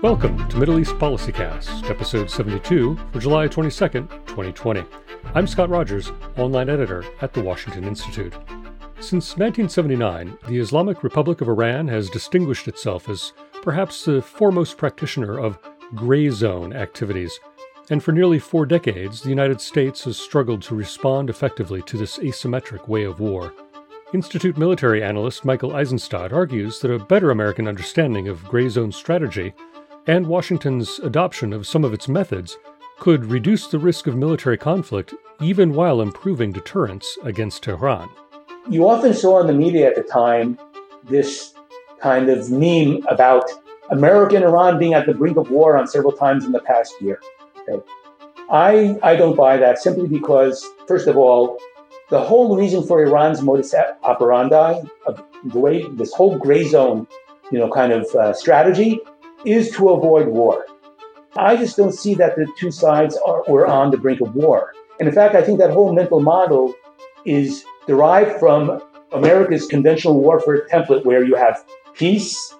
Welcome to Middle East Policycast, episode 72 for July 22nd, 2020. I'm Scott Rogers, online editor at the Washington Institute. Since 1979, the Islamic Republic of Iran has distinguished itself as perhaps the foremost practitioner of gray zone activities. And for nearly four decades, the United States has struggled to respond effectively to this asymmetric way of war. Institute military analyst Michael Eisenstadt argues that a better American understanding of gray zone strategy and Washington's adoption of some of its methods could reduce the risk of military conflict even while improving deterrence against Tehran. You often saw in the media at the time this kind of meme about America and Iran being at the brink of war on several times in the past year. Okay. I, I don't buy that simply because, first of all, the whole reason for Iran's modus operandi, the way this whole gray zone, you know, kind of uh, strategy, is to avoid war. I just don't see that the two sides are were on the brink of war. And in fact, I think that whole mental model is derived from America's conventional warfare template, where you have peace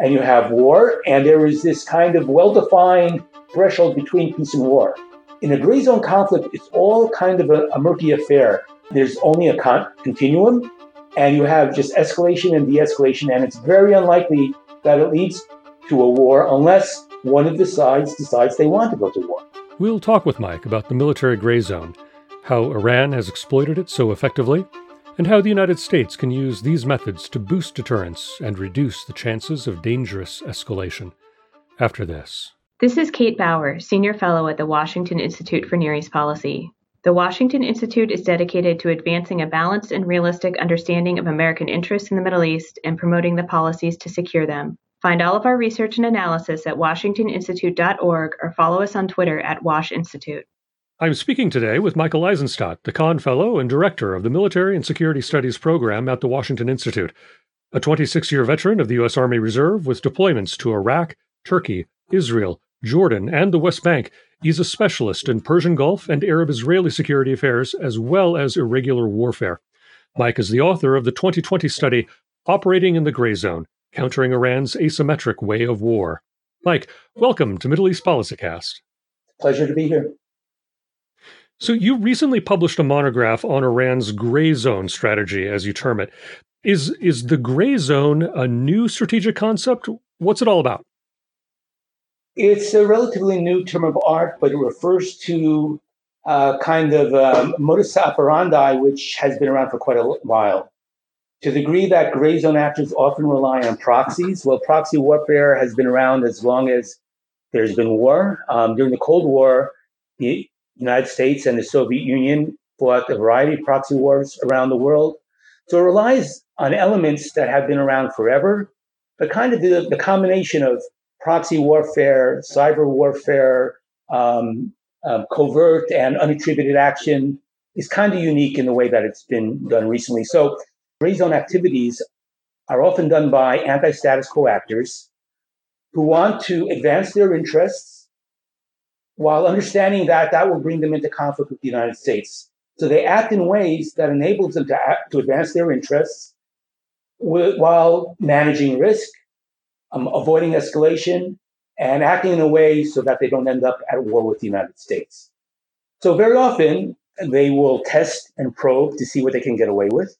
and you have war, and there is this kind of well-defined threshold between peace and war. In a gray zone conflict, it's all kind of a, a murky affair. There's only a con- continuum, and you have just escalation and de-escalation, and it's very unlikely that it leads to a war unless one of the sides decides they want to go to war. We'll talk with Mike about the military gray zone, how Iran has exploited it so effectively, and how the United States can use these methods to boost deterrence and reduce the chances of dangerous escalation. After this. This is Kate Bauer, Senior Fellow at the Washington Institute for Near East Policy. The Washington Institute is dedicated to advancing a balanced and realistic understanding of American interests in the Middle East and promoting the policies to secure them. Find all of our research and analysis at washingtoninstitute.org or follow us on Twitter at Wash Institute. I'm speaking today with Michael Eisenstadt, the Kahn Fellow and Director of the Military and Security Studies Program at the Washington Institute, a 26 year veteran of the U.S. Army Reserve with deployments to Iraq, Turkey, Israel, Jordan, and the West Bank. He's a specialist in Persian Gulf and Arab Israeli security affairs, as well as irregular warfare. Mike is the author of the 2020 study, Operating in the Gray Zone countering Iran's asymmetric way of war. Mike, welcome to Middle East Policycast. Pleasure to be here. So, you recently published a monograph on Iran's gray zone strategy, as you term it. Is, is the gray zone a new strategic concept? What's it all about? It's a relatively new term of art, but it refers to a kind of um, modus operandi, which has been around for quite a while. To the degree that gray zone actors often rely on proxies, well, proxy warfare has been around as long as there's been war. Um, during the Cold War, the United States and the Soviet Union fought a variety of proxy wars around the world. So it relies on elements that have been around forever, but kind of the, the combination of proxy warfare, cyber warfare, um, um, covert and unattributed action is kind of unique in the way that it's been done recently. So Gray zone activities are often done by anti status quo actors who want to advance their interests while understanding that that will bring them into conflict with the United States. So they act in ways that enables them to, act, to advance their interests while managing risk, um, avoiding escalation, and acting in a way so that they don't end up at war with the United States. So very often they will test and probe to see what they can get away with.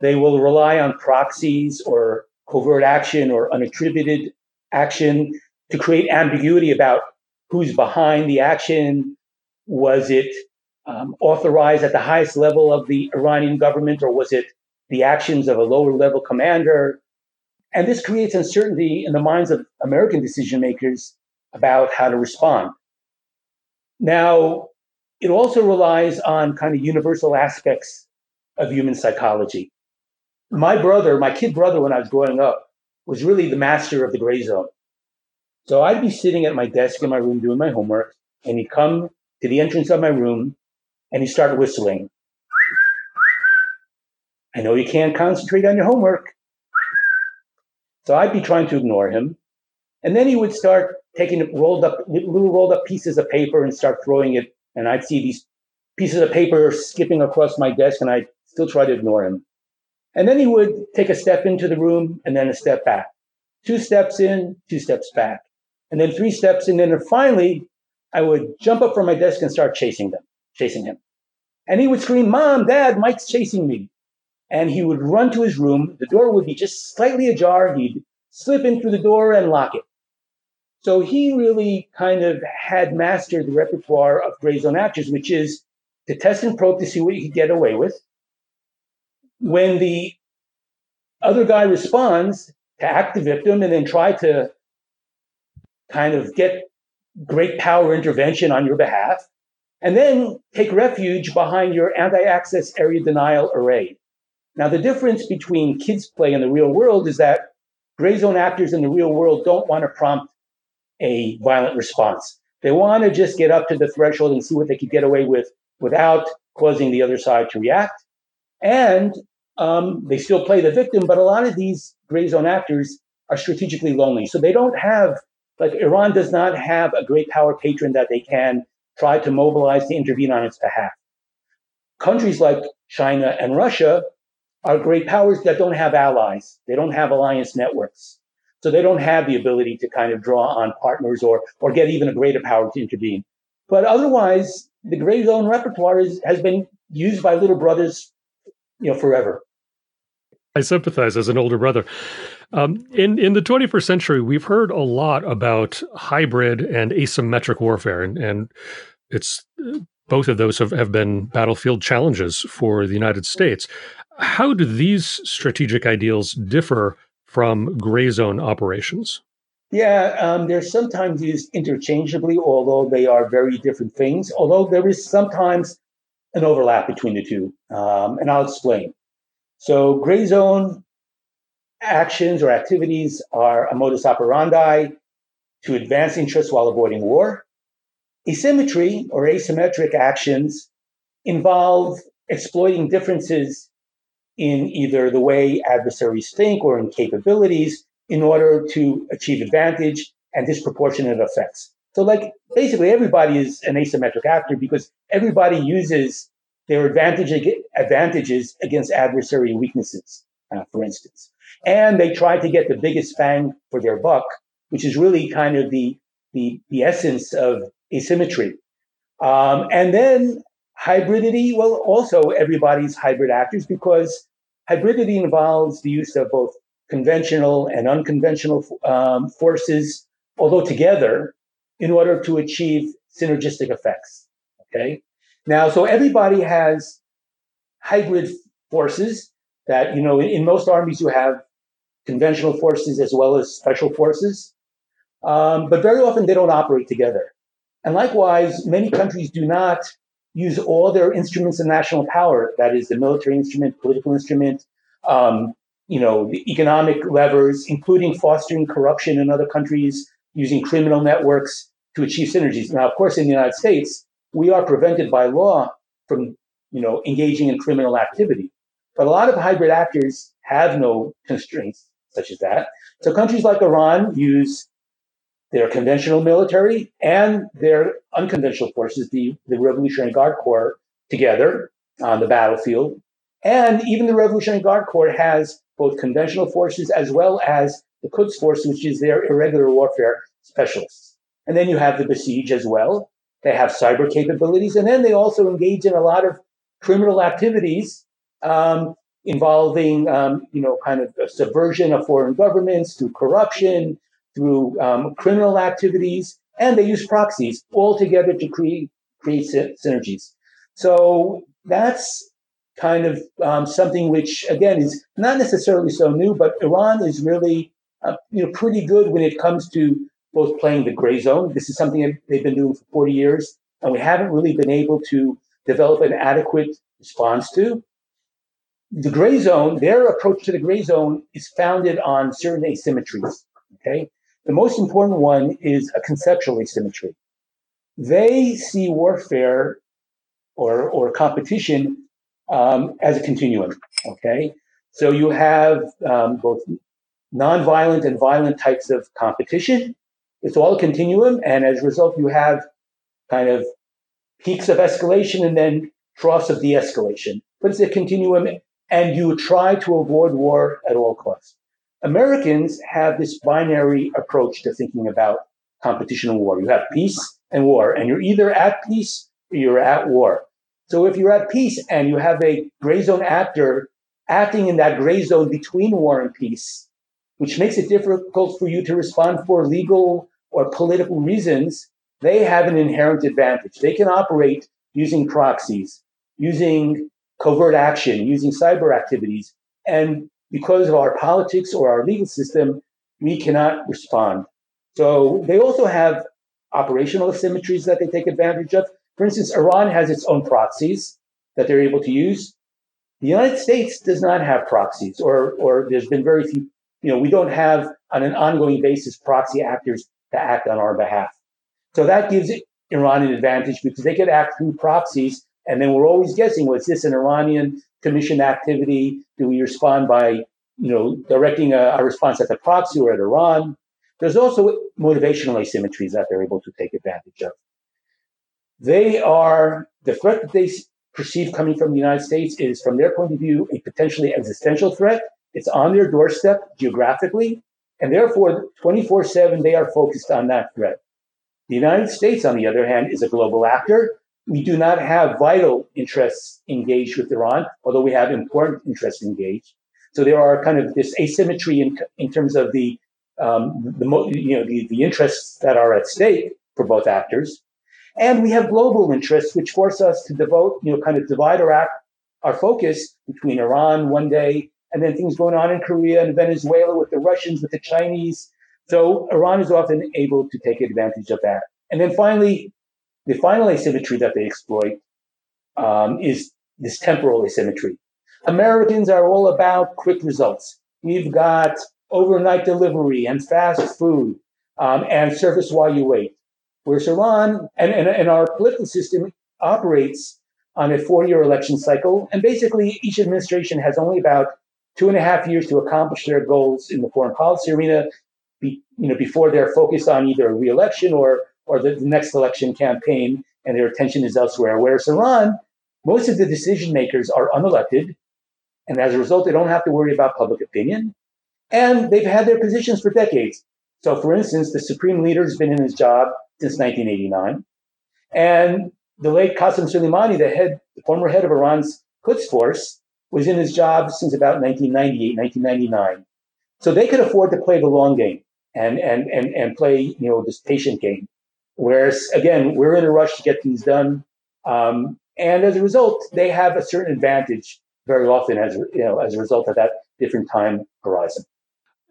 They will rely on proxies or covert action or unattributed action to create ambiguity about who's behind the action. Was it um, authorized at the highest level of the Iranian government, or was it the actions of a lower level commander? And this creates uncertainty in the minds of American decision makers about how to respond. Now, it also relies on kind of universal aspects of human psychology my brother, my kid brother, when I was growing up, was really the master of the gray zone. So I'd be sitting at my desk in my room doing my homework, and he'd come to the entrance of my room and he started whistling. I know you can't concentrate on your homework. So I'd be trying to ignore him. And then he would start taking rolled up, little rolled up pieces of paper and start throwing it. And I'd see these pieces of paper skipping across my desk and I'd still try to ignore him. And then he would take a step into the room and then a step back. Two steps in, two steps back. and then three steps, and then finally, I would jump up from my desk and start chasing them, chasing him. And he would scream, Mom, Dad, Mike's chasing me. And he would run to his room. The door would be just slightly ajar. He'd slip in through the door and lock it. So he really kind of had mastered the repertoire of gray zone actors, which is to test and probe to see what he could get away with. When the other guy responds, to act the victim and then try to kind of get great power intervention on your behalf, and then take refuge behind your anti access area denial array. Now, the difference between kids' play and the real world is that gray zone actors in the real world don't want to prompt a violent response. They want to just get up to the threshold and see what they could get away with without causing the other side to react. And um, they still play the victim, but a lot of these gray zone actors are strategically lonely. So they don't have, like, Iran does not have a great power patron that they can try to mobilize to intervene on its behalf. Countries like China and Russia are great powers that don't have allies. They don't have alliance networks. So they don't have the ability to kind of draw on partners or, or get even a greater power to intervene. But otherwise, the gray zone repertoire is, has been used by little brothers, you know, forever. I sympathize as an older brother. Um, in in the 21st century, we've heard a lot about hybrid and asymmetric warfare, and, and it's both of those have, have been battlefield challenges for the United States. How do these strategic ideals differ from gray zone operations? Yeah, um, they're sometimes used interchangeably, although they are very different things. Although there is sometimes an overlap between the two, um, and I'll explain. So gray zone actions or activities are a modus operandi to advance interests while avoiding war. Asymmetry or asymmetric actions involve exploiting differences in either the way adversaries think or in capabilities in order to achieve advantage and disproportionate effects. So, like, basically, everybody is an asymmetric actor because everybody uses their advantage, advantages against adversary weaknesses, uh, for instance. And they try to get the biggest bang for their buck, which is really kind of the, the, the essence of asymmetry. Um, and then hybridity, well, also everybody's hybrid actors because hybridity involves the use of both conventional and unconventional um, forces, although together, in order to achieve synergistic effects. Okay. Now, so everybody has hybrid forces that, you know, in, in most armies you have conventional forces as well as special forces. Um, but very often they don't operate together. And likewise, many countries do not use all their instruments of national power, that is the military instrument, political instrument, um, you know, the economic levers, including fostering corruption in other countries, using criminal networks to achieve synergies. Now, of course, in the United States, we are prevented by law from, you know, engaging in criminal activity. But a lot of hybrid actors have no constraints such as that. So countries like Iran use their conventional military and their unconventional forces, the, the Revolutionary Guard Corps, together on the battlefield. And even the Revolutionary Guard Corps has both conventional forces as well as the Quds Force, which is their irregular warfare specialists. And then you have the Basij as well, they have cyber capabilities, and then they also engage in a lot of criminal activities um, involving, um, you know, kind of subversion of foreign governments through corruption, through um, criminal activities, and they use proxies all together to create create synergies. So that's kind of um, something which, again, is not necessarily so new, but Iran is really, uh, you know, pretty good when it comes to both playing the gray zone. This is something that they've been doing for 40 years, and we haven't really been able to develop an adequate response to. The gray zone, their approach to the gray zone is founded on certain asymmetries. Okay. The most important one is a conceptual asymmetry. They see warfare or, or competition um, as a continuum. Okay. So you have um, both nonviolent and violent types of competition. It's all a continuum. And as a result, you have kind of peaks of escalation and then troughs of de escalation. But it's a continuum, and you try to avoid war at all costs. Americans have this binary approach to thinking about competition and war. You have peace and war, and you're either at peace or you're at war. So if you're at peace and you have a gray zone actor acting in that gray zone between war and peace, which makes it difficult for you to respond for legal or political reasons, they have an inherent advantage. They can operate using proxies, using covert action, using cyber activities. And because of our politics or our legal system, we cannot respond. So they also have operational asymmetries that they take advantage of. For instance, Iran has its own proxies that they're able to use. The United States does not have proxies, or, or there's been very few, you know, we don't have on an ongoing basis proxy actors to act on our behalf. So that gives Iran an advantage because they could act through proxies. And then we're always guessing, was this an Iranian commission activity? Do we respond by, you know, directing a, a response at the proxy or at Iran? There's also motivational asymmetries that they're able to take advantage of. They are the threat that they perceive coming from the United States is, from their point of view, a potentially existential threat. It's on their doorstep geographically, and therefore, 24 7, they are focused on that threat. The United States, on the other hand, is a global actor. We do not have vital interests engaged with Iran, although we have important interests engaged. So there are kind of this asymmetry in, in terms of the, um, the you know the, the interests that are at stake for both actors. And we have global interests, which force us to devote, you know, kind of divide our act, our focus between Iran one day and then things going on in Korea and Venezuela with the Russians, with the Chinese. So Iran is often able to take advantage of that. And then finally, the final asymmetry that they exploit um, is this temporal asymmetry. Americans are all about quick results. We've got overnight delivery and fast food um, and service while you wait. Whereas Iran and, and, and our political system operates on a four year election cycle. And basically, each administration has only about two and a half years to accomplish their goals in the foreign policy arena be, you know, before they're focused on either a re-election or, or the, the next election campaign and their attention is elsewhere. Whereas Iran, most of the decision makers are unelected. And as a result, they don't have to worry about public opinion. And they've had their positions for decades. So, for instance, the supreme leader has been in his job since 1989. And the late Qasem Soleimani, the head, the former head of Iran's Quds Force, was in his job since about 1998, 1999. So they could afford to play the long game and, and, and, and play, you know, this patient game. Whereas, again, we're in a rush to get things done. Um, and as a result, they have a certain advantage very often as, you know, as a result of that different time horizon.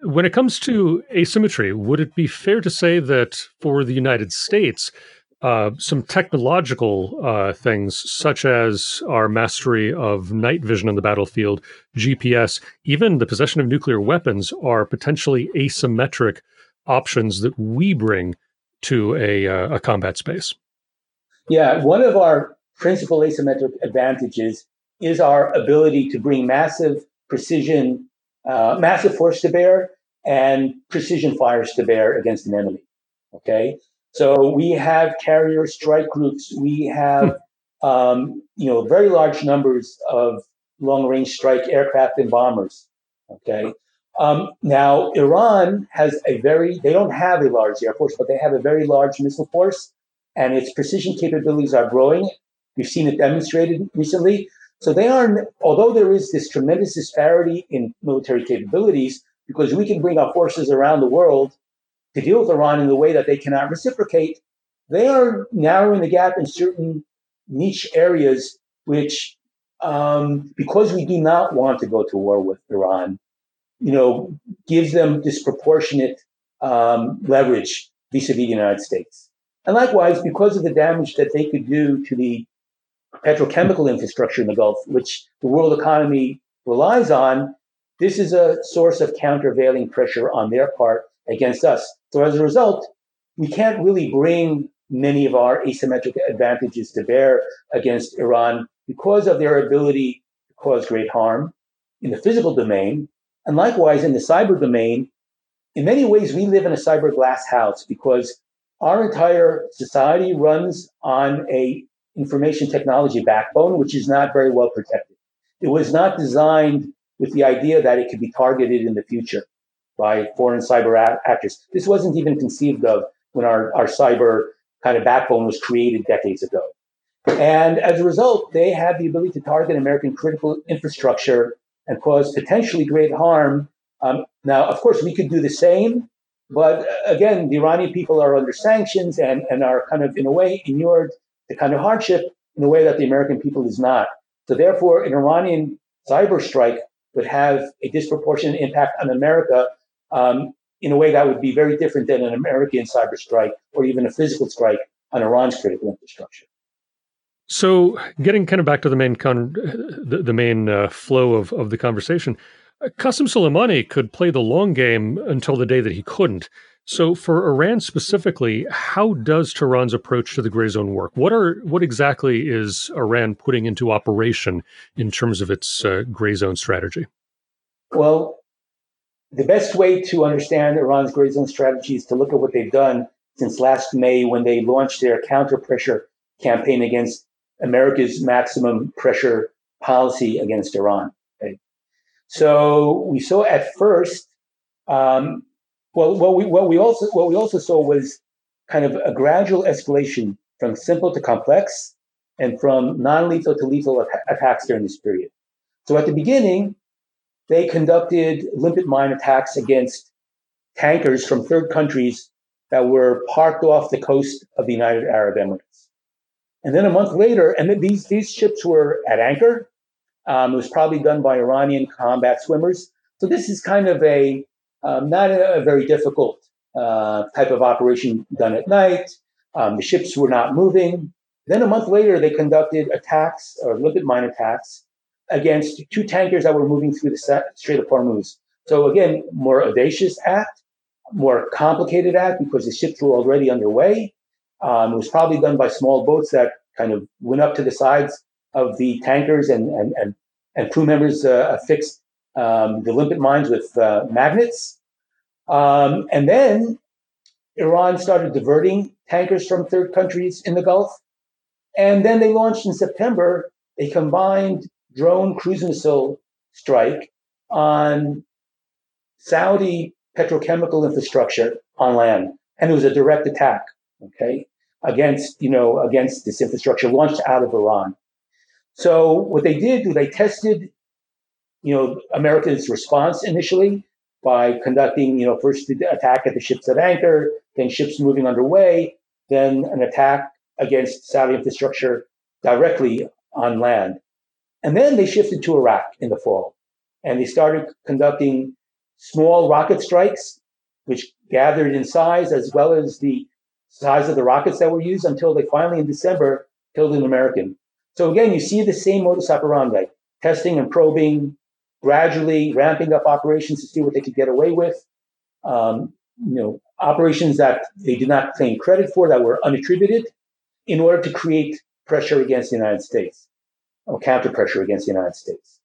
When it comes to asymmetry, would it be fair to say that for the United States, uh, some technological uh, things, such as our mastery of night vision on the battlefield, GPS, even the possession of nuclear weapons, are potentially asymmetric options that we bring to a, uh, a combat space. Yeah, one of our principal asymmetric advantages is our ability to bring massive precision, uh, massive force to bear and precision fires to bear against an enemy. Okay. So we have carrier strike groups. We have, hmm. um, you know, very large numbers of long range strike aircraft and bombers. Okay. Um, now, Iran has a very, they don't have a large air force, but they have a very large missile force and its precision capabilities are growing. We've seen it demonstrated recently. So they are, although there is this tremendous disparity in military capabilities, because we can bring our forces around the world to deal with Iran in the way that they cannot reciprocate, they are narrowing the gap in certain niche areas, which, um, because we do not want to go to war with Iran, you know, gives them disproportionate um, leverage vis-a-vis the United States. And likewise, because of the damage that they could do to the petrochemical infrastructure in the Gulf, which the world economy relies on, this is a source of countervailing pressure on their part against us. So as a result, we can't really bring many of our asymmetric advantages to bear against Iran because of their ability to cause great harm in the physical domain. And likewise, in the cyber domain, in many ways, we live in a cyber glass house because our entire society runs on a information technology backbone, which is not very well protected. It was not designed with the idea that it could be targeted in the future by foreign cyber actors. This wasn't even conceived of when our, our cyber kind of backbone was created decades ago. And as a result, they had the ability to target American critical infrastructure and cause potentially great harm. Um, now, of course, we could do the same, but uh, again, the Iranian people are under sanctions and, and are kind of, in a way, inured to kind of hardship in a way that the American people is not. So therefore, an Iranian cyber strike would have a disproportionate impact on America um, in a way that would be very different than an American cyber strike or even a physical strike on Iran's critical infrastructure. So, getting kind of back to the main con- the, the main uh, flow of, of the conversation, uh, Qasem Soleimani could play the long game until the day that he couldn't. So, for Iran specifically, how does Tehran's approach to the gray zone work? What are what exactly is Iran putting into operation in terms of its uh, gray zone strategy? Well, the best way to understand Iran's gray zone strategy is to look at what they've done since last May when they launched their counter pressure campaign against America's maximum pressure policy against Iran. Okay? So we saw at first, um, well, what we what we also what we also saw was kind of a gradual escalation from simple to complex, and from non-lethal to lethal attacks during this period. So at the beginning, they conducted limpet mine attacks against tankers from third countries that were parked off the coast of the United Arab Emirates. And then a month later, and these, these ships were at anchor. Um, it was probably done by Iranian combat swimmers. So this is kind of a um, not a, a, very difficult uh, type of operation done at night. Um, the ships were not moving. Then a month later, they conducted attacks or limpet mine attacks against two tankers that were moving through the Strait of Hormuz. So again, more audacious act, more complicated act because the ships were already underway. Um, it was probably done by small boats that kind of went up to the sides of the tankers and and and, and crew members uh, affixed um, the limpet mines with uh, magnets. Um, and then Iran started diverting tankers from third countries in the Gulf. And then they launched in September a combined drone cruise missile strike on Saudi petrochemical infrastructure on land. And it was a direct attack okay, against, you know, against this infrastructure launched out of Iran. So what they did, they tested, you know, America's response initially by conducting, you know, first the attack at the ships at anchor, then ships moving underway, then an attack against Saudi infrastructure directly on land. And then they shifted to Iraq in the fall and they started conducting small rocket strikes, which gathered in size as well as the size of the rockets that were used until they finally in December killed an American. So again, you see the same modus operandi, testing and probing, gradually ramping up operations to see what they could get away with. Um, you know, operations that they did not claim credit for that were unattributed in order to create pressure against the United States or counter pressure against the United States.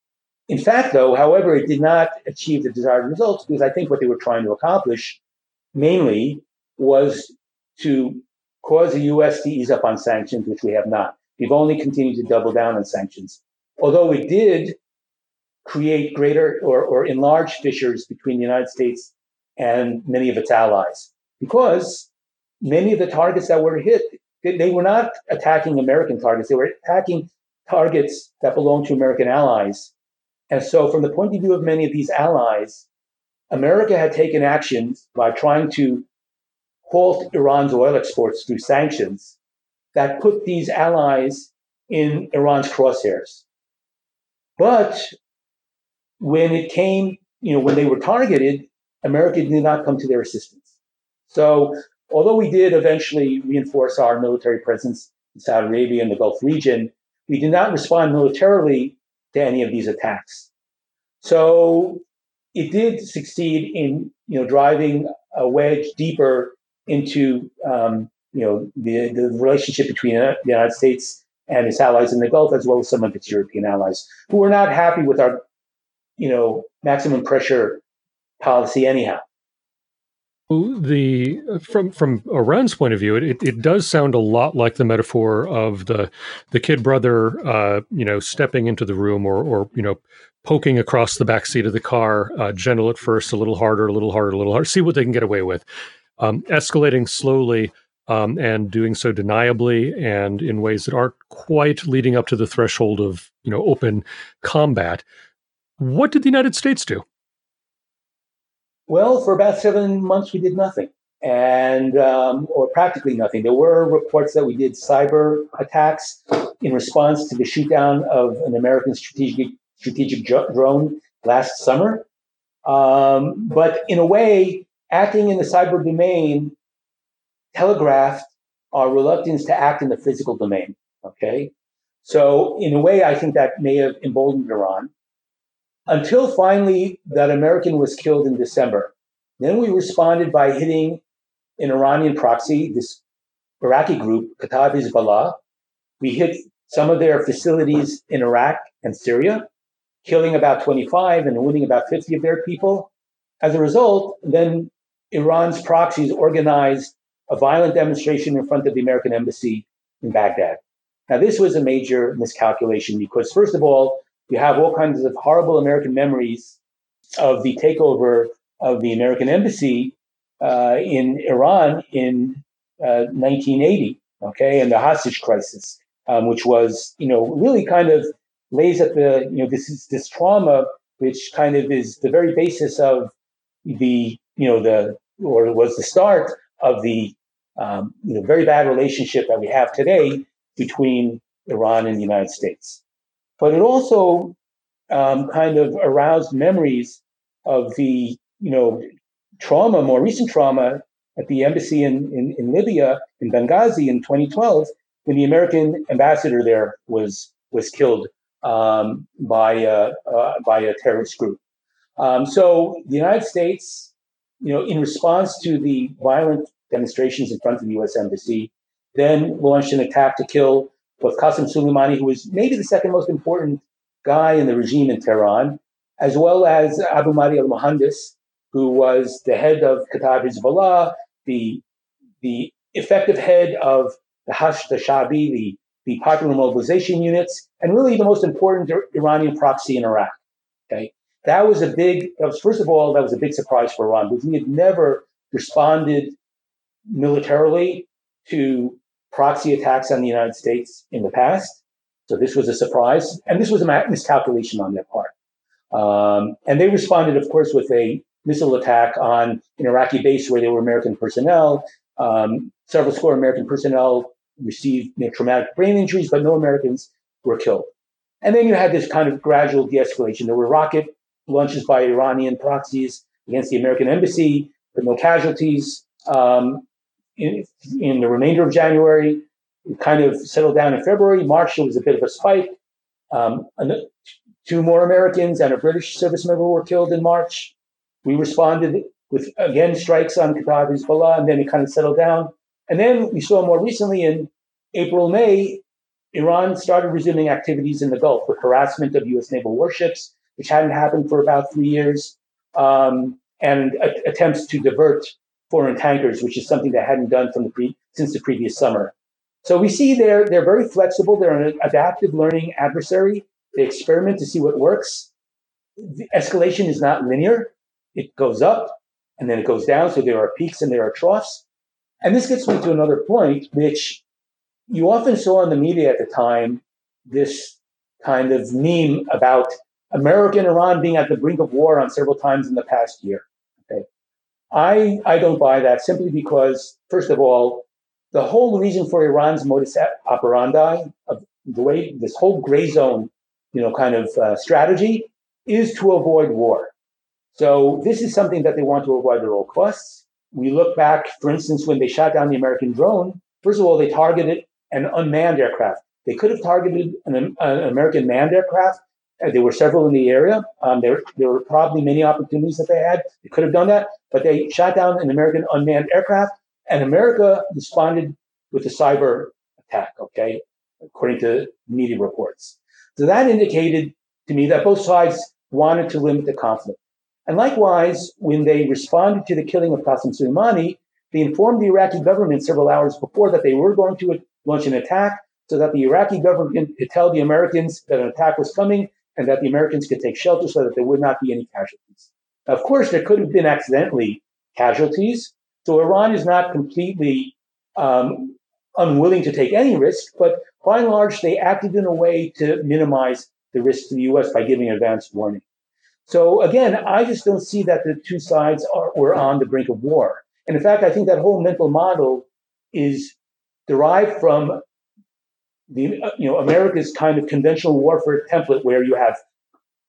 In fact, though, however, it did not achieve the desired results because I think what they were trying to accomplish mainly was to cause the U.S. to ease up on sanctions, which we have not. We've only continued to double down on sanctions. Although we did create greater or, or enlarge fissures between the United States and many of its allies, because many of the targets that were hit, they were not attacking American targets. They were attacking targets that belong to American allies. And so, from the point of view of many of these allies, America had taken actions by trying to halt Iran's oil exports through sanctions that put these allies in Iran's crosshairs. But when it came, you know, when they were targeted, America did not come to their assistance. So, although we did eventually reinforce our military presence in Saudi Arabia and the Gulf region, we did not respond militarily to any of these attacks. So, it did succeed in, you know, driving a wedge deeper into um, you know the, the relationship between the United States and its allies in the Gulf, as well as some of its European allies, who were not happy with our you know maximum pressure policy anyhow. The from from Iran's point of view, it, it does sound a lot like the metaphor of the the kid brother, uh, you know, stepping into the room or or you know poking across the back seat of the car, uh, gentle at first, a little harder, a little harder, a little harder, see what they can get away with. um, escalating slowly um, and doing so deniably and in ways that aren't quite leading up to the threshold of you know open combat. What did the United States do? Well, for about seven months, we did nothing, and um, or practically nothing. There were reports that we did cyber attacks in response to the shootdown of an American strategic strategic drone last summer. Um, but in a way, acting in the cyber domain telegraphed our reluctance to act in the physical domain. Okay. So in a way, I think that may have emboldened Iran until finally that American was killed in December. Then we responded by hitting an Iranian proxy, this Iraqi group, Kataib Hezbollah. We hit some of their facilities in Iraq and Syria, killing about 25 and wounding about 50 of their people. As a result, then Iran's proxies organized a violent demonstration in front of the American embassy in Baghdad. Now, this was a major miscalculation because, first of all, you have all kinds of horrible American memories of the takeover of the American embassy uh, in Iran in uh, 1980, okay, and the hostage crisis, um, which was, you know, really kind of lays at the, you know, this is this trauma, which kind of is the very basis of the, you know, the or was the start of the um, you know, very bad relationship that we have today between Iran and the United States. But it also um, kind of aroused memories of the, you know, trauma, more recent trauma at the embassy in, in, in Libya, in Benghazi in 2012, when the American ambassador there was was killed um, by a, uh, by a terrorist group. Um, so the United States, you know, in response to the violent demonstrations in front of the U.S. Embassy, then launched an attack to kill both Qasem Soleimani, who was maybe the second most important guy in the regime in Tehran, as well as Abu Mahdi al Muhandis, who was the head of Kataib Hezbollah, the, the effective head of the Hashd Shabi, the, the popular mobilization units, and really the most important Iranian proxy in Iraq. Okay. That was a big, that was, first of all, that was a big surprise for Iran because we had never responded militarily to proxy attacks on the United States in the past. So this was a surprise, and this was a miscalculation on their part. Um, and they responded, of course, with a missile attack on an Iraqi base where there were American personnel. Um, several score American personnel received you know, traumatic brain injuries, but no Americans were killed. And then you had this kind of gradual de-escalation. There were rocket launches by Iranian proxies against the American embassy, but no casualties. Um, in, in the remainder of January. It kind of settled down in February. March, there was a bit of a spike. Um, two more Americans and a British service member were killed in March. We responded with, again, strikes on Kataib Hezbollah, and then it kind of settled down. And then we saw more recently in April, May, Iran started resuming activities in the Gulf with harassment of U.S. naval warships, which hadn't happened for about three years, um, and a- attempts to divert foreign tankers, which is something that hadn't done from the pre- since the previous summer. So we see they're they're very flexible. They're an adaptive learning adversary. They experiment to see what works. The escalation is not linear. It goes up and then it goes down. So there are peaks and there are troughs. And this gets me to another point, which you often saw in the media at the time, this kind of meme about America and Iran being at the brink of war on several times in the past year. I, I don't buy that simply because, first of all, the whole reason for Iran's modus operandi of the way this whole gray zone, you know, kind of uh, strategy is to avoid war. So this is something that they want to avoid at all costs. We look back, for instance, when they shot down the American drone. First of all, they targeted an unmanned aircraft. They could have targeted an, an American manned aircraft there were several in the area. Um, there, there were probably many opportunities that they had. They could have done that, but they shot down an American unmanned aircraft, and America responded with a cyber attack. Okay, according to media reports. So that indicated to me that both sides wanted to limit the conflict. And likewise, when they responded to the killing of Qasem Soleimani, they informed the Iraqi government several hours before that they were going to launch an attack so that the Iraqi government could tell the Americans that an attack was coming and that the Americans could take shelter so that there would not be any casualties. Of course, there could have been accidentally casualties, So Iran is not completely um, unwilling to take any risk, but by and large, they acted in a way to minimize the risk to the U.S. by giving advance warning. So again, I just don't see that the two sides are were on the brink of war. And in fact, I think that whole mental model is derived from the you know America's kind of conventional warfare template, where you have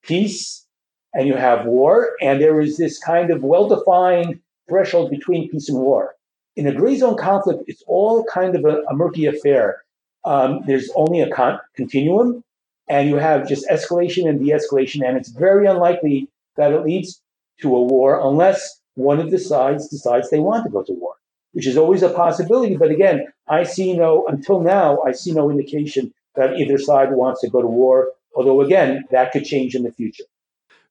peace and you have war, and there is this kind of well-defined threshold between peace and war. In a gray zone conflict, it's all kind of a, a murky affair. Um, there's only a con- continuum, and you have just escalation and de-escalation, and it's very unlikely that it leads to a war unless one of the sides decides they want to go to war, which is always a possibility. But again, I see no until now, I see no indication that either side wants to go to war. Although again, that could change in the future.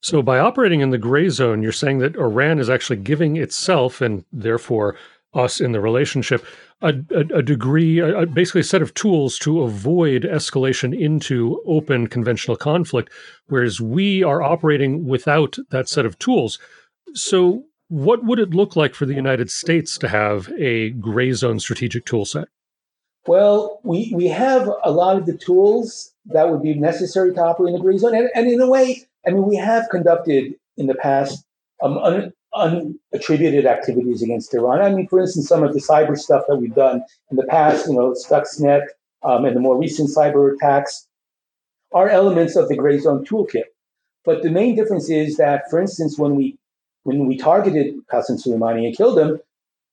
So, by operating in the gray zone, you're saying that Iran is actually giving itself and therefore us in the relationship a, a, a degree, a, basically a set of tools to avoid escalation into open conventional conflict, whereas we are operating without that set of tools. So, what would it look like for the United States to have a gray zone strategic tool set? Well, we, we have a lot of the tools that would be necessary to operate in the gray zone. And, and in a way, I mean, we have conducted in the past um, un, unattributed activities against Iran. I mean, for instance, some of the cyber stuff that we've done in the past, you know, Stuxnet um, and the more recent cyber attacks are elements of the gray zone toolkit. But the main difference is that, for instance, when we when we targeted Qasem Soleimani and killed him,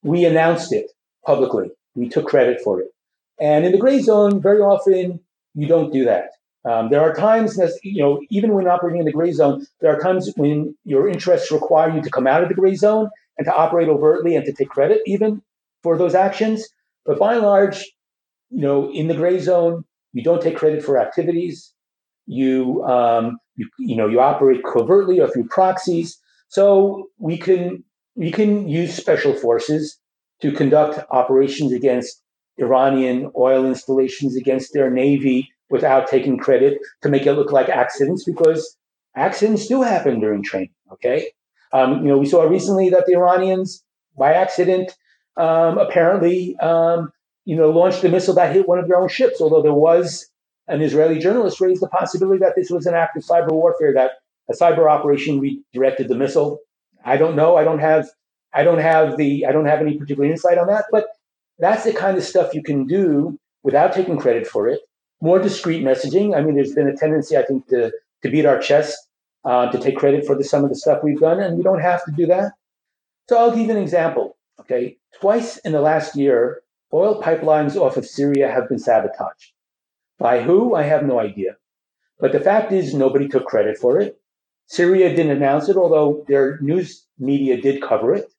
we announced it publicly. We took credit for it. And in the gray zone, very often you don't do that. Um, there are times that, you know, even when operating in the gray zone, there are times when your interests require you to come out of the gray zone and to operate overtly and to take credit even for those actions. But by and large, you know, in the gray zone, you don't take credit for activities. You, um, you, you know, you operate covertly or through proxies. So we can we can use special forces to conduct operations against Iranian oil installations, against their navy, without taking credit to make it look like accidents because accidents do happen during training. Okay. Um, you know, we saw recently that the Iranians, by accident, um, apparently, um, you know, launched a missile that hit one of their own ships. Although there was an Israeli journalist raised the possibility that this was an act of cyber warfare, that a cyber operation redirected the missile. I don't know. I don't have. I don't have the. I don't have any particular insight on that. But that's the kind of stuff you can do without taking credit for it more discreet messaging. I mean, there's been a tendency, I think, to to beat our chest, uh, to take credit for the, some of the stuff we've done, and we don't have to do that. So I'll give an example. Okay, twice in the last year, oil pipelines off of Syria have been sabotaged. By who? I have no idea. But the fact is, nobody took credit for it. Syria didn't announce it, although their news media did cover it.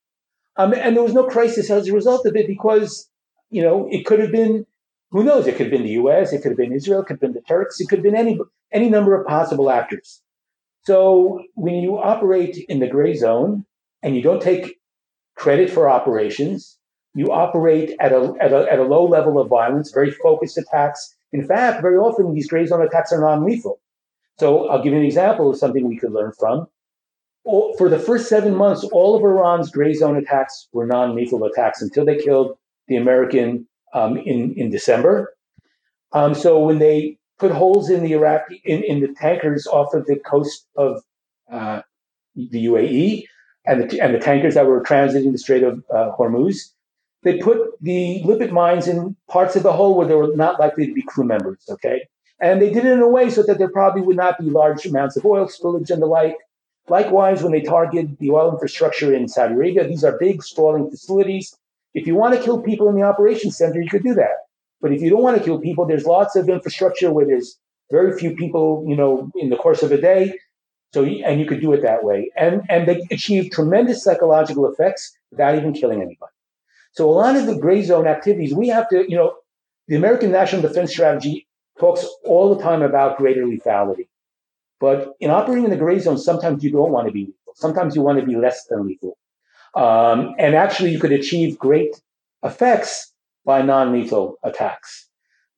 Um, and there was no crisis as a result of it because, you know, it could have been who knows? It could have been the U.S., it could have been Israel, it could have been the Turks, it could have been any any number of possible actors. So when you operate in the gray zone and you don't take credit for operations, you operate at a, at a, at a low level of violence, very focused attacks. In fact, very often these gray zone attacks are non-lethal. So I'll give you an example of something we could learn from. For the first seven months, all of Iran's gray zone attacks were non-lethal attacks until they killed the American um, in in December. Um, so when they put holes in the Iraqi in, in the tankers off of the coast of uh, the UAE and the and the tankers that were transiting the Strait of uh, Hormuz, they put the limpet mines in parts of the hole where there were not likely to be crew members. Okay, and they did it in a way so that there probably would not be large amounts of oil spillage and the like. Likewise, when they target the oil infrastructure in Saudi Arabia, these are big sprawling facilities if you want to kill people in the operations center, you could do that. But if you don't want to kill people, there's lots of infrastructure where there's very few people, you know, in the course of a day. So, and you could do it that way. And, and they achieve tremendous psychological effects without even killing anybody. So a lot of the gray zone activities, we have to, you know, the American National Defense Strategy talks all the time about greater lethality. But in operating in the gray zone, sometimes you don't want to be lethal. Sometimes you want to be less than lethal. Um, and actually, you could achieve great effects by non-lethal attacks.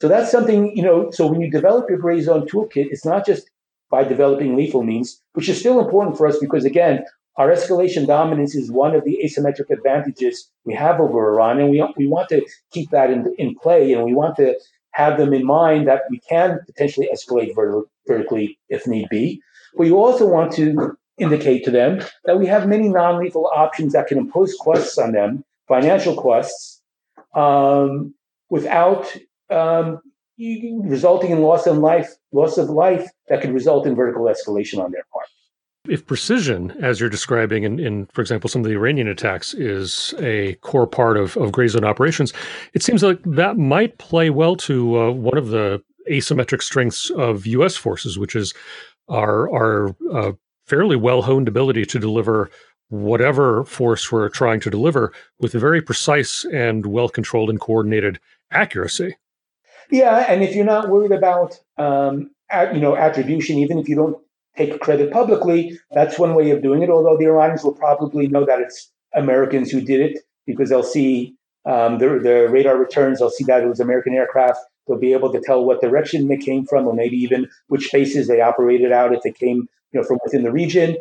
So that's something, you know, so when you develop your gray zone toolkit, it's not just by developing lethal means, which is still important for us because again, our escalation dominance is one of the asymmetric advantages we have over Iran, and we, we want to keep that in, in play, and we want to have them in mind that we can potentially escalate vertically if need be. But you also want to indicate to them that we have many non-lethal options that can impose costs on them, financial costs, um, without um, resulting in loss of life, loss of life that could result in vertical escalation on their part. If precision, as you're describing in, in, for example, some of the Iranian attacks, is a core part of, of gray zone operations, it seems like that might play well to uh, one of the asymmetric strengths of U.S. forces, which is our, our uh, fairly well honed ability to deliver whatever force we're trying to deliver with a very precise and well controlled and coordinated accuracy. Yeah, and if you're not worried about um, you know attribution, even if you don't take credit publicly. That's one way of doing it, although the Iranians will probably know that it's Americans who did it because they'll see um, the, the radar returns, they'll see that it was American aircraft. They'll be able to tell what direction they came from, or maybe even which bases they operated out if they came you know, from within the region.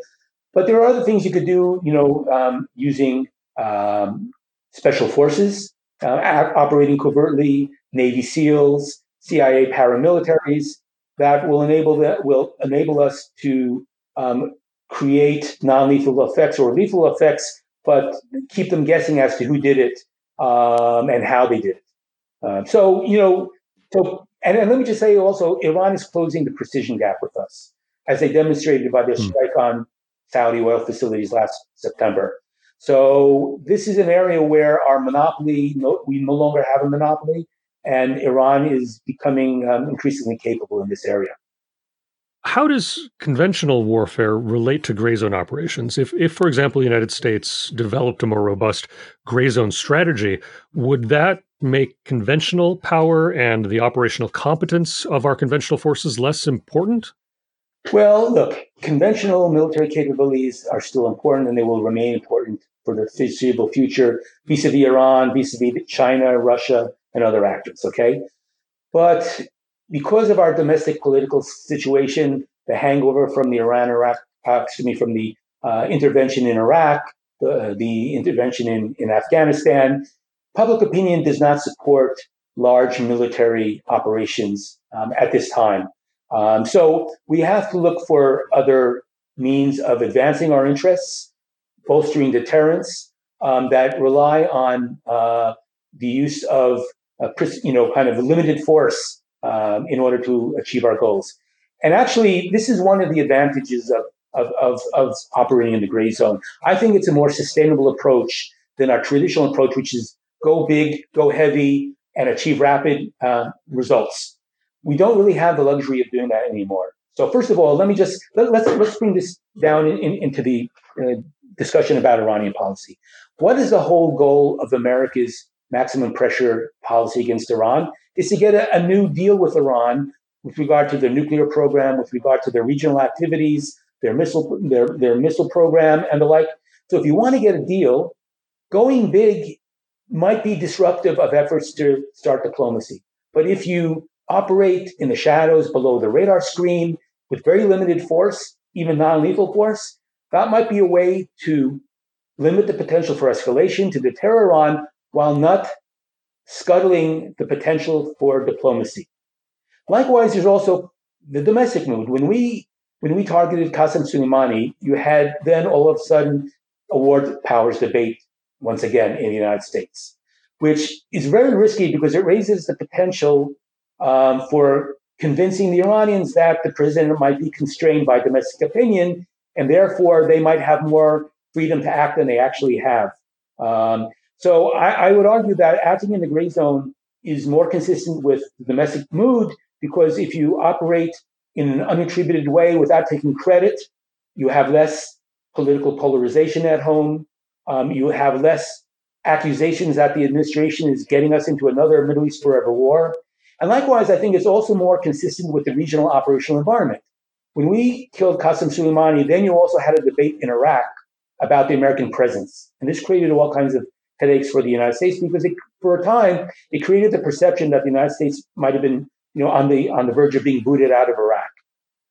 But there are other things you could do, you know, um, using um, special forces uh, operating covertly, Navy SEALs, CIA paramilitaries, that will enable that will enable us to um, create non-lethal effects or lethal effects, but keep them guessing as to who did it um, and how they did it. Uh, so you know, so and, and, let me just say also, Iran is closing the precision gap with us, as they demonstrated by their mm. strike on Saudi oil facilities last September. So this is an area where our monopoly, no, we no longer have a monopoly, and Iran is becoming um, increasingly capable in this area. How does conventional warfare relate to gray zone operations? If, if, for example, the United States developed a more robust gray zone strategy, would that make conventional power and the operational competence of our conventional forces less important? Well, look, conventional military capabilities are still important and they will remain important for the foreseeable future vis a vis Iran, vis a vis China, Russia, and other actors. Okay. But because of our domestic political situation, the hangover from the Iran Iraq, uh, excuse me, from the uh, intervention in Iraq, the, the intervention in, in Afghanistan, public opinion does not support large military operations um, at this time. Um, so we have to look for other means of advancing our interests, bolstering deterrence um, that rely on uh, the use of you know, kind of limited force um, in order to achieve our goals. And actually, this is one of the advantages of, of, of, of operating in the gray zone. I think it's a more sustainable approach than our traditional approach, which is go big, go heavy, and achieve rapid uh, results. We don't really have the luxury of doing that anymore. So first of all, let me just let, us let's, let's bring this down in, in, into the uh, discussion about Iranian policy. What is the whole goal of America's maximum pressure policy against Iran is to get a, a, new deal with Iran with regard to their nuclear program, with regard to their regional activities, their missile their, their missile program, and the like. So if you want to get a deal, going big might be disruptive of efforts to start diplomacy. But if you operate in the shadows below the radar screen with very limited force, even non-lethal force, that might be a way to limit the potential for escalation to deter Iran while not scuttling the potential for diplomacy. Likewise, there's also the domestic mood. When we when we targeted Qasem Soleimani, you had then all of a sudden a war powers debate once again in the United States, which is very risky because it raises the potential um, for convincing the Iranians that the president might be constrained by domestic opinion, and therefore they might have more freedom to act than they actually have. Um, so I, I would argue that acting in the gray zone is more consistent with the domestic mood because if you operate in an unattributed way without taking credit, you have less political polarization at home. Um, you have less accusations that the administration is getting us into another Middle East forever war. And likewise, I think it's also more consistent with the regional operational environment. When we killed Qasem Soleimani, then you also had a debate in Iraq about the American presence. And this created all kinds of headaches for the United States because it, for a time it created the perception that the United States might have been you know on the on the verge of being booted out of Iraq.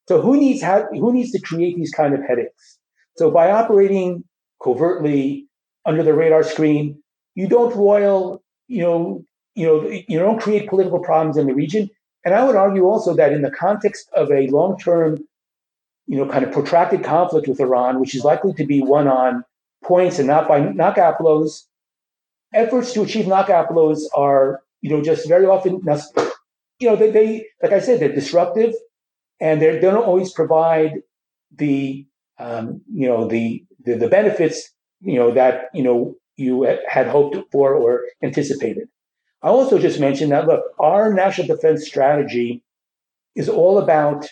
So who needs how, who needs to create these kind of headaches? So by operating covertly under the radar screen, you don't roil, you know, you know, you don't create political problems in the region. And I would argue also that in the context of a long-term, you know, kind of protracted conflict with Iran, which is likely to be won on points and not by knockout blows, efforts to achieve knockout blows are, you know, just very often, you know, they, they like I said, they're disruptive, and they don't always provide the, um, you know, the, the the benefits, you know, that you know you had hoped for or anticipated. I also just mentioned that look, our national defense strategy is all about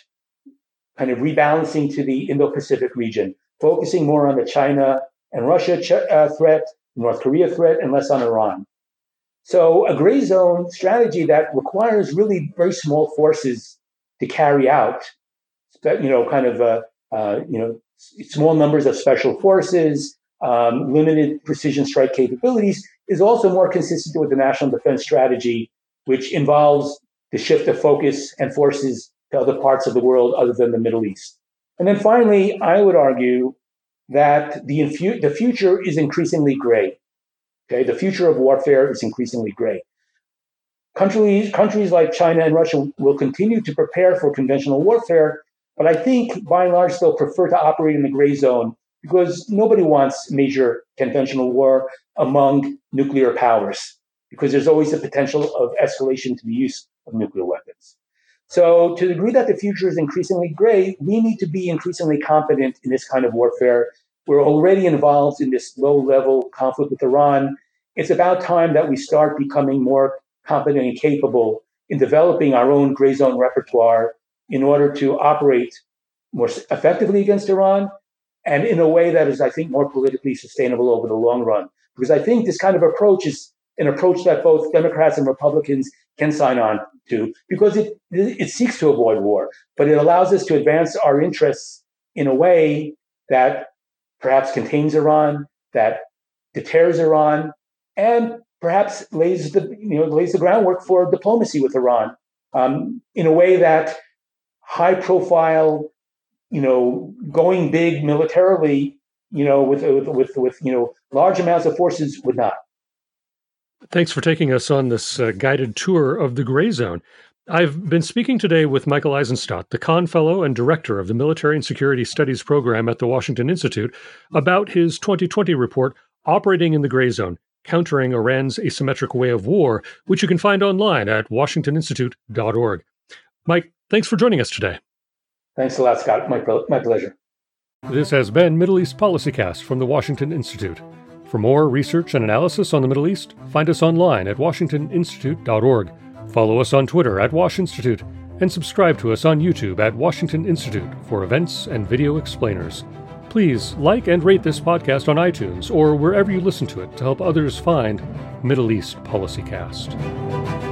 kind of rebalancing to the Indo Pacific region, focusing more on the China and Russia ch- uh, threat, North Korea threat, and less on Iran. So, a gray zone strategy that requires really very small forces to carry out, you know, kind of, uh, uh, you know, small numbers of special forces, um, limited precision strike capabilities is also more consistent with the national defense strategy, which involves the shift of focus and forces to other parts of the world other than the Middle East. And then finally, I would argue that the, infu- the future is increasingly gray. Okay, the future of warfare is increasingly gray. Countries, countries like China and Russia will continue to prepare for conventional warfare, but I think by and large they'll prefer to operate in the gray zone because nobody wants major conventional war among nuclear powers because there's always the potential of escalation to the use of nuclear weapons. So, to the degree that the future is increasingly gray, we need to be increasingly competent in this kind of warfare. We're already involved in this low level conflict with Iran. It's about time that we start becoming more competent and capable in developing our own gray zone repertoire in order to operate more effectively against Iran and in a way that is, I think, more politically sustainable over the long run. Because I think this kind of approach is an approach that both Democrats and Republicans can sign on to because it, it seeks to avoid war, but it allows us to advance our interests in a way that perhaps contains Iran, that deters Iran, and perhaps lays the you know lays the groundwork for diplomacy with Iran um, in a way that high profile you know, going big militarily, you know, with, with, with, with you know, large amounts of forces would not. Thanks for taking us on this uh, guided tour of the gray zone. I've been speaking today with Michael Eisenstadt, the Kahn Fellow and Director of the Military and Security Studies Program at the Washington Institute, about his 2020 report, Operating in the Gray Zone Countering Iran's Asymmetric Way of War, which you can find online at washingtoninstitute.org. Mike, thanks for joining us today. Thanks a lot, Scott. My, my pleasure. This has been Middle East Policycast from the Washington Institute. For more research and analysis on the Middle East, find us online at washingtoninstitute.org. Follow us on Twitter at WashInstitute, and subscribe to us on YouTube at Washington Institute for events and video explainers. Please like and rate this podcast on iTunes or wherever you listen to it to help others find Middle East Policycast.